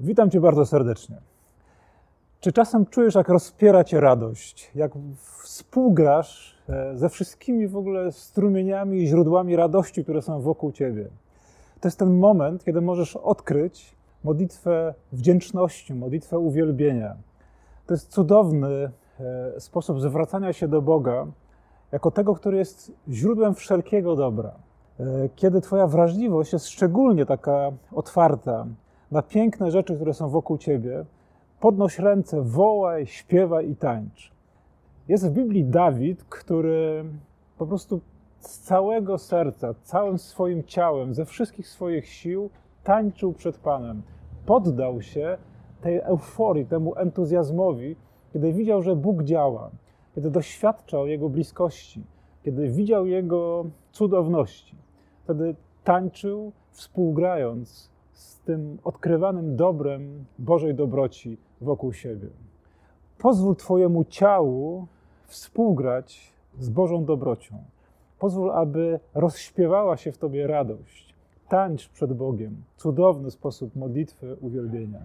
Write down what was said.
Witam Cię bardzo serdecznie. Czy czasem czujesz, jak rozpiera Cię radość, jak współgrasz e, ze wszystkimi w ogóle strumieniami i źródłami radości, które są wokół Ciebie? To jest ten moment, kiedy możesz odkryć modlitwę wdzięczności, modlitwę uwielbienia. To jest cudowny e, sposób zwracania się do Boga jako tego, który jest źródłem wszelkiego dobra. E, kiedy Twoja wrażliwość jest szczególnie taka otwarta na piękne rzeczy, które są wokół Ciebie, podnoś ręce, wołaj, śpiewaj i tańcz. Jest w Biblii Dawid, który po prostu z całego serca, całym swoim ciałem, ze wszystkich swoich sił tańczył przed Panem. Poddał się tej euforii, temu entuzjazmowi, kiedy widział, że Bóg działa, kiedy doświadczał Jego bliskości, kiedy widział Jego cudowności. Wtedy tańczył, współgrając z tym odkrywanym dobrem Bożej dobroci wokół siebie. Pozwól Twojemu ciału współgrać z Bożą dobrocią. Pozwól, aby rozśpiewała się w Tobie radość. Tańcz przed Bogiem. Cudowny sposób modlitwy, uwielbienia.